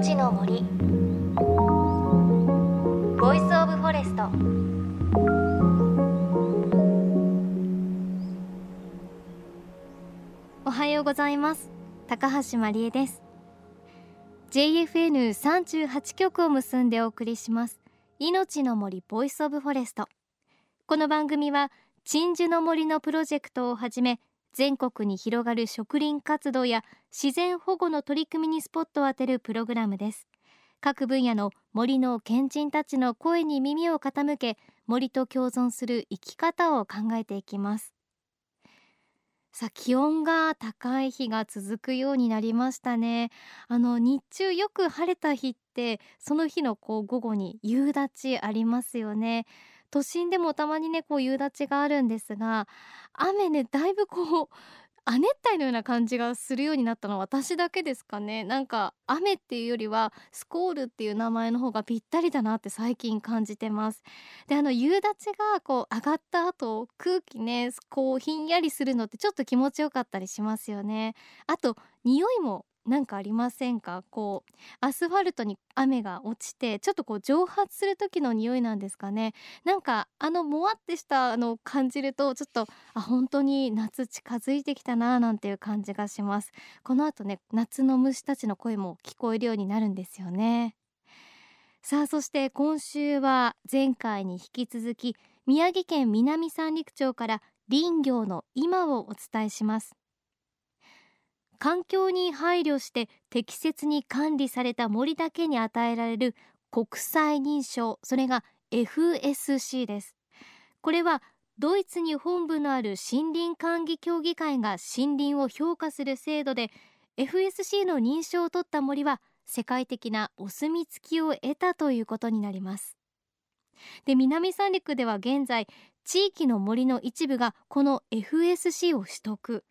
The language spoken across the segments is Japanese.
命の森。 Voice of Forest。おはようございます。高橋真理恵です。JFN38 局を結んでお送りします。命の森 Voice of Forest。この番組は鎮守の森のプロジェクトをはじめ全国に広がる植林活動や自然保護の取り組みにスポットを当てるプログラムです。各分野の森の賢人たちの声に耳を傾け森と共存する生き方を考えていきます。さあ気温が高い日が続くようになりましたね。あの日中よく晴れた日ってその日のこう午後に夕立ありますよね。都心でもたまにねこう夕立があるんですが雨ねだいぶこう 亜熱帯のような感じがするようになったのは私だけですかね。なんか雨っていうよりはスコールっていう名前の方がぴったりだなって最近感じてます。であの夕立がこう上がった後空気ねこうひんやりするのってちょっと気持ちよかったりしますよね。あと匂いもなんかありませんか？こうアスファルトに雨が落ちてちょっとこう蒸発する時の匂いなんですかね？なんかあのもわってしたのを感じるとちょっとあ本当に夏近づいてきたななんていう感じがします。この後ね夏の虫たちの声も聞こえるようになるんですよね。さあそして今週は前回に引き続き宮城県南三陸町から林業の今をお伝えします。環境に配慮して適切に管理された森だけに与えられる国際認証それが FSC です。これはドイツに本部のある森林管理協議会が森林を評価する制度で FSC の認証を取った森は世界的なお墨付きを得たということになります。で南三陸では現在地域の森の一部がこの FSC を取得。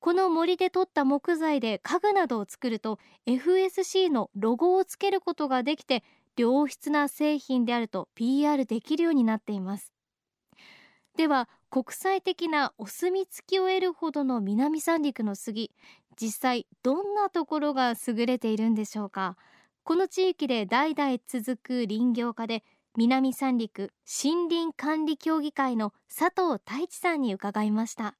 この森で取った木材で家具などを作ると FSC のロゴをつけることができて良質な製品であると PR できるようになっています。では国際的なお墨付きを得るほどの南三陸の杉実際どんなところが優れているんでしょうか？この地域で代々続く林業家で南三陸森林管理協議会の佐藤太一さんに伺いました。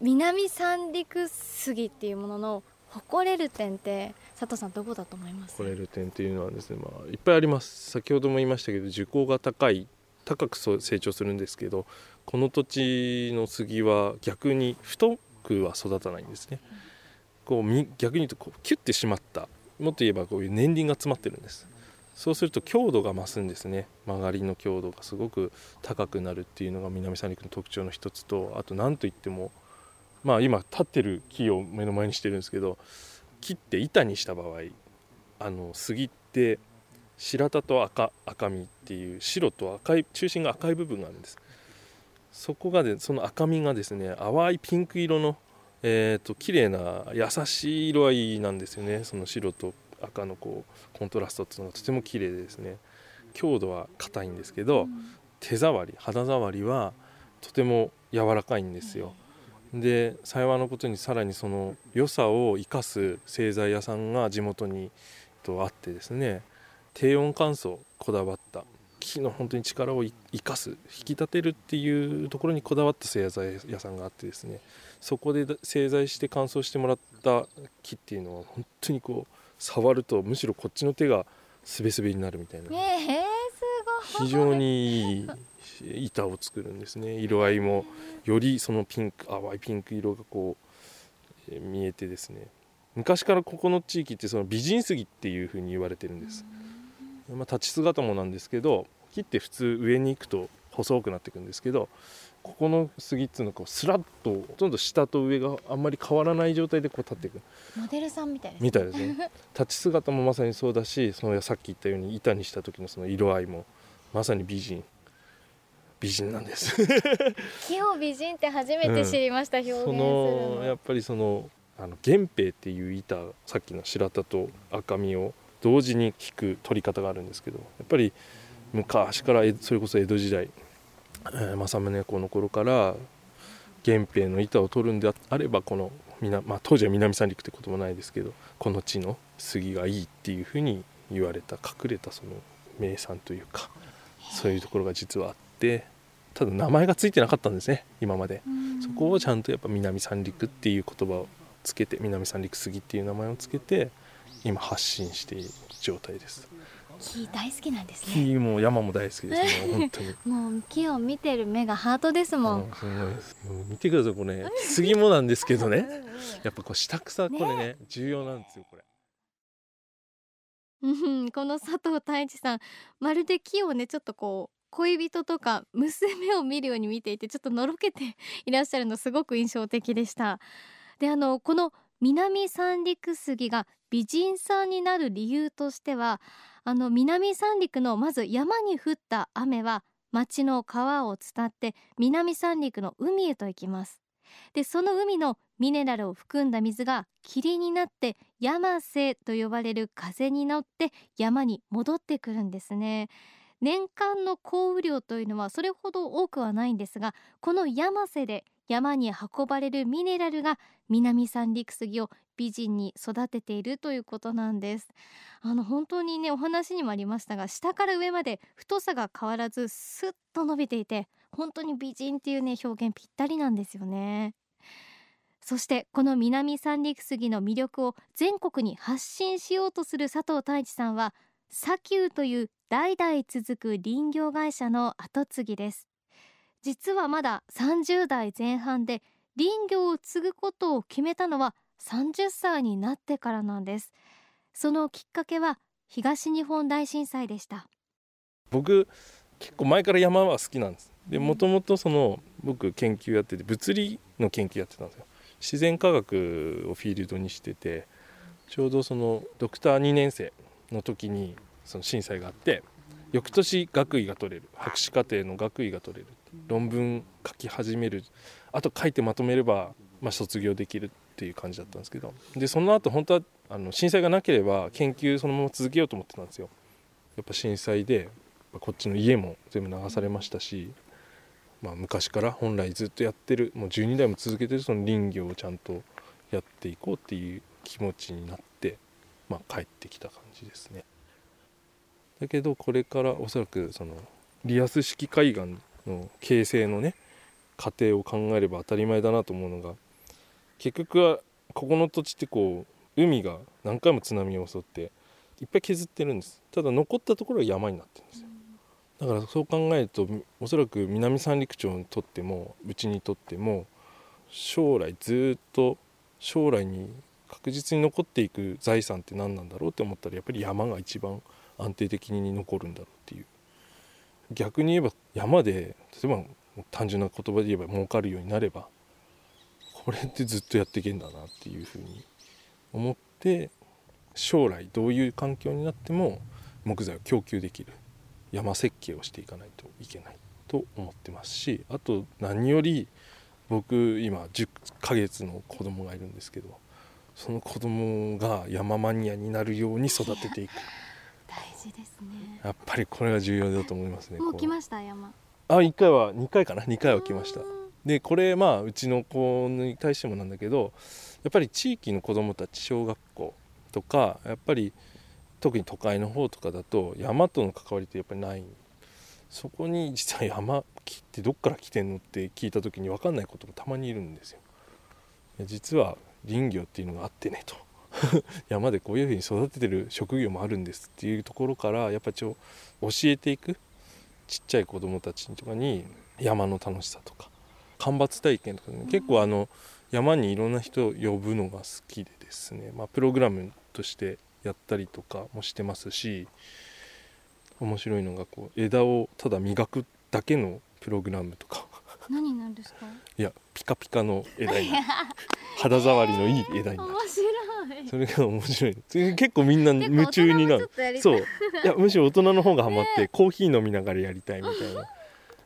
南三陸杉っていうものの誇れる点って佐藤さんどこだと思います？誇れる点っていうのはですね、まあ、いっぱいあります。先ほども言いましたけど樹高が高い高く成長するんですけどこの土地の杉は逆に太くは育たないんですね、こう逆に言うとこうキュッてしまったもっと言えばこういう年輪が詰まってるんです。そうすると強度が増すんですね。曲がりの強度がすごく高くなるっていうのが南三陸の特徴の一つとあと何といってもまあ今立ってる木を目の前にしてるんですけど切って板にした場合あの杉って白田と赤赤身っていう白と赤い中心が赤い部分があるんです。そこがでその赤身がですね淡いピンク色のえーと、綺麗な優しい色合いなんですよね。その白と赤のこうコントラストっていうのがとても綺麗でですね。強度は硬いんですけど、うん、手触り肌触りはとても柔らかいんですよ、で幸いのことにさらにその良さを生かす製材屋さんが地元にとあってですね低温乾燥こだわった木の本当に力を生かす引き立てるっていうところにこだわった製材屋さんがあってですねそこで製材して乾燥してもらった木っていうのは本当にこう触るとむしろこっちの手がすべすべになるみたいな、えー、すごい。非常にいい板を作るんですね。色合いもよりそのピンク淡いピンク色がこう、えー、見えてですね。昔からここの地域ってその美人杉っていうふうに言われてるんです、まあ、立ち姿もなんですけど木って普通上に行くと細くなっていくんですけどここの杉っていうのはこうスラッとほとんど下と上があんまり変わらない状態でこう立っていく。モデルさんみたいですね。みたいですね。立ち姿もまさにそうだしそのさっき言ったように板にした時のその色合いもまさに美人美人なんです。木を美人って初めて知りました、うん、表現するの。やっぱりそのあの源平っていう板さっきの白田と赤身を同時に引く取り方があるんですけどやっぱり昔からそれこそ江戸時代、えー、政宗公の頃から源平の板を取るんであればこのまあ、当時は南三陸ってこともないですけどこの地の杉がいいっていうふうに言われた隠れたその名産というかそういうところが実はあってただ名前が付いてなかったんですね今まで。そこをちゃんとやっぱ南三陸っていう言葉をつけて南三陸杉っていう名前をつけて今発信している状態です。木大好きなんですね。木も山も大好きですね本当に。もう木を見てる目がハートですもん、うんすごいで見てくださいこれね。杉もなんですけどね。やっぱこう下草これね重要なんですよこれ。うんこの佐藤太一さん。まるで木をねちょっとこう恋人とか娘を見るように見ていてちょっとのろけて いらっしゃるのすごく印象的でした。であのこの南三陸杉が美人さんになる理由としてはあの南三陸のまず山に降った雨は町の川を伝って南三陸の海へと行きます。でその海のミネラルを含んだ水が霧になって山瀬と呼ばれる風に乗って山に戻ってくるんですね。年間の降雨量というのはそれほど多くはないんですがこの山瀬で山に運ばれるミネラルが南三陸杉を美人に育てているということなんです。あの本当にねお話にもありましたが下から上まで太さが変わらずスッと伸びていて本当に美人っていうね表現ぴったりなんですよね。そしてこの南三陸杉の魅力を全国に発信しようとする佐藤太一さんは砂丘という代々続く林業会社の後継ぎです。実はまだ30代前半で林業を継ぐことを決めたのは30歳になってからなんです。そのきっかけは東日本大震災でした。僕結構前から山は好きなんです。でもともとその僕研究やってて物理の研究やってたんですよ。自然科学をフィールドにしててちょうどそのドクター2年生の時にその震災があって翌年学位が取れる博士課程の学位が取れる論文書き始めるあと書いてまとめれば、まあ、卒業できるっていう感じだったんですけどでその後本当はあの震災がなければ研究そのまま続けようと思ってたんですよ。やっぱ震災でこっちの家も全部流されましたし、まあ、昔から本来ずっとやってるもう12代も続けてるその林業をちゃんとやっていこうっていう気持ちになって、まあ、帰ってきた感じですね。だけどこれからおそらくそのリアス式海岸の形成のね過程を考えれば当たり前だなと思うのが結局はここの土地ってこう海が何回も津波を襲っていっぱい削ってるんです。ただ残ったところは山になってるんですよ。だからそう考えるとおそらく南三陸町にとってもうちにとっても将来ずっと将来に確実に残っていく財産って何なんだろうって思ったらやっぱり山が一番安定的に残るんだろうっていう。逆に言えば山で例えば単純な言葉で言えば儲かるようになればこれってずっとやっていけんだなっていうふうに思って将来どういう環境になっても木材を供給できる山設計をしていかないといけないと思ってますしあと何より僕今10ヶ月の子供がいるんですけどその子供が山マニアになるように育てていく。大事ですね。やっぱりこれが重要だと思いますねこもう来ました山。あ1回は2回かな？2回は来ました。うん。でこれまあうちの子に対してもなんだけどやっぱり地域の子どもたち小学校とかやっぱり特に都会の方とかだと山との関わりってやっぱりない。そこに実は山木ってどっから来てんのって聞いた時に分かんないこともたまにいるんですよ。実は林業っていうのがあってねと。山でこういうふうに育ててる職業もあるんですっていうところからやっぱちょ教えていくちっちゃい子どもたちとかに山の楽しさとか干ばつ体験とかね。結構あの山にいろんな人を呼ぶのが好きでですね、まあ、プログラムとしてやったりとかもしてますし面白いのがこう枝をただ磨くだけのプログラムとか何なんですか？いやピカピカの枝に肌触りのいい枝になる面白い。それが面白い。結構みんな夢中になる。るそう。いやむしろ大人の方がハマって、コーヒー飲みながらやりたいみたいな。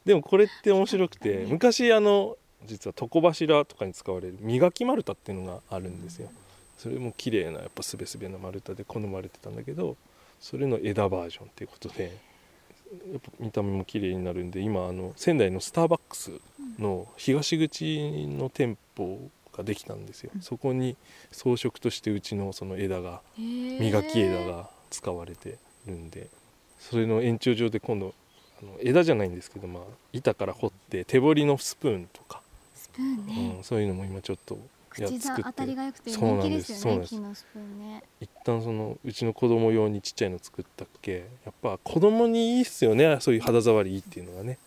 でもこれって面白くて 昔あの実は床柱とかに使われる磨き丸太っていうのがあるんですよ。それも綺麗なやっぱすべすべな丸太で好まれてたんだけどそれの枝バージョンっていうことでやっぱ見た目も綺麗になるんで今あの仙台のスターバックスの東口の店舗ができたんですよ、そこに装飾としてうちのその枝が磨き枝が使われてるんでそれの延長上で今度あの枝じゃないんですけど、まあ、板から彫って手彫りのスプーンとか、スプーンね、うん、そういうのも今ちょっとや口作って当たりが良くてそうなん人気でですすよねそうなんです。木のスプーンね。一旦そのうちの子供用にちっちゃいの作ったっけ？やっぱ子供にいいっすよねそういう肌触りいいっていうのがね。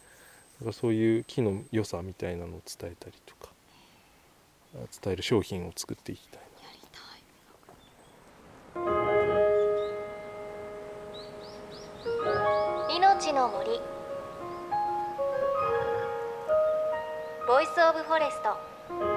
だからそういう木の良さみたいなのを伝えたりとか。伝える商品を作っていきたいな。やりたい命の森。Voice of Forest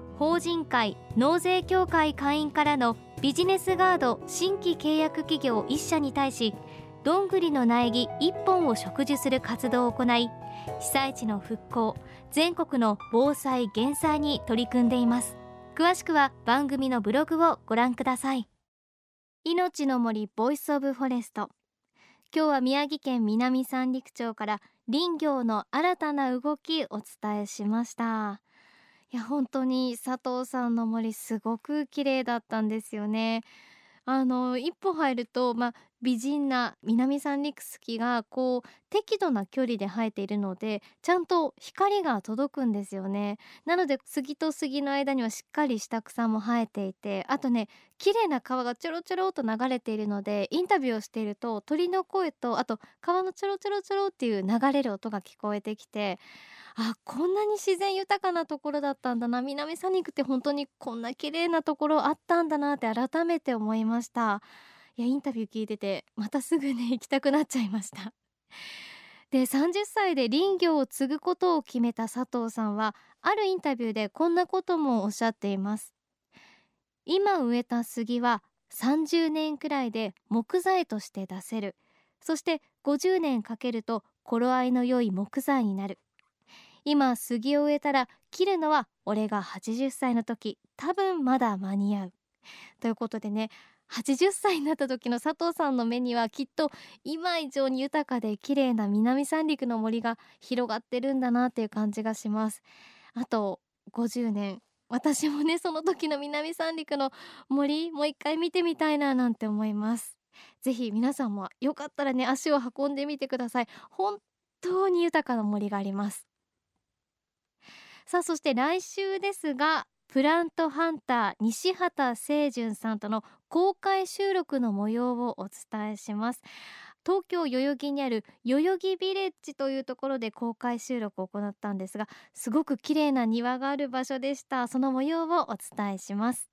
法人会納税協会会員からのビジネスガード新規契約企業1社に対しどんぐりの苗木1本を植樹する活動を行い被災地の復興全国の防災減災に取り組んでいます。詳しくは番組のブログをご覧ください。命の森 Voice of Forest。今日は宮城県南三陸町から林業の新たな動きお伝えしました。いや本当に佐藤さんの森すごく綺麗だったんですよね。あの一歩入ると、まあ、美人な南三陸スギがこう適度な距離で生えているのでちゃんと光が届くんですよね。なので杉と杉の間にはしっかりした草も生えていてあとね綺麗な川がちょろちょろと流れているのでインタビューをしていると鳥の声とあと川のちょろちょろちょろっていう流れる音が聞こえてきてあこんなに自然豊かなところだったんだな。南三陸って本当にこんな綺麗なところあったんだなって改めて思いました。いやインタビュー聞いててまたすぐね行きたくなっちゃいました。で30歳で林業を継ぐことを決めた佐藤さんはあるインタビューでこんなこともおっしゃっています。今植えた杉は30年くらいで木材として出せる。そして50年かけると頃合いの良い木材になる。今杉を植えたら切るのは俺が80歳の時多分まだ間に合う。ということでね80歳になった時の佐藤さんの目にはきっと今以上に豊かで綺麗な南三陸の森が広がってるんだなっていう感じがします。あと50年。私もねその時の南三陸の森もう一回見てみたいななんて思います。ぜひ皆さんもよかったらね足を運んでみてください。本当に豊かな森があります。さあそして来週ですがプラントハンター西畑清純さんとの公開収録の模様をお伝えします。東京代々木にある代々木ビレッジというところで公開収録を行ったんですがすごく綺麗な庭がある場所でした。その模様をお伝えします。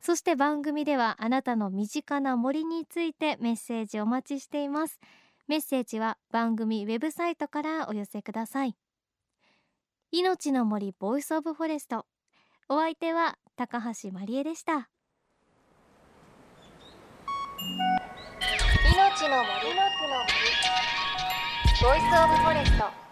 そして番組ではあなたの身近な森についてメッセージお待ちしています。メッセージは番組ウェブサイトからお寄せください。命の森 Voice of Forest。お相手は高橋真理恵でした。命の森。の森。ボイスオブフォレスト。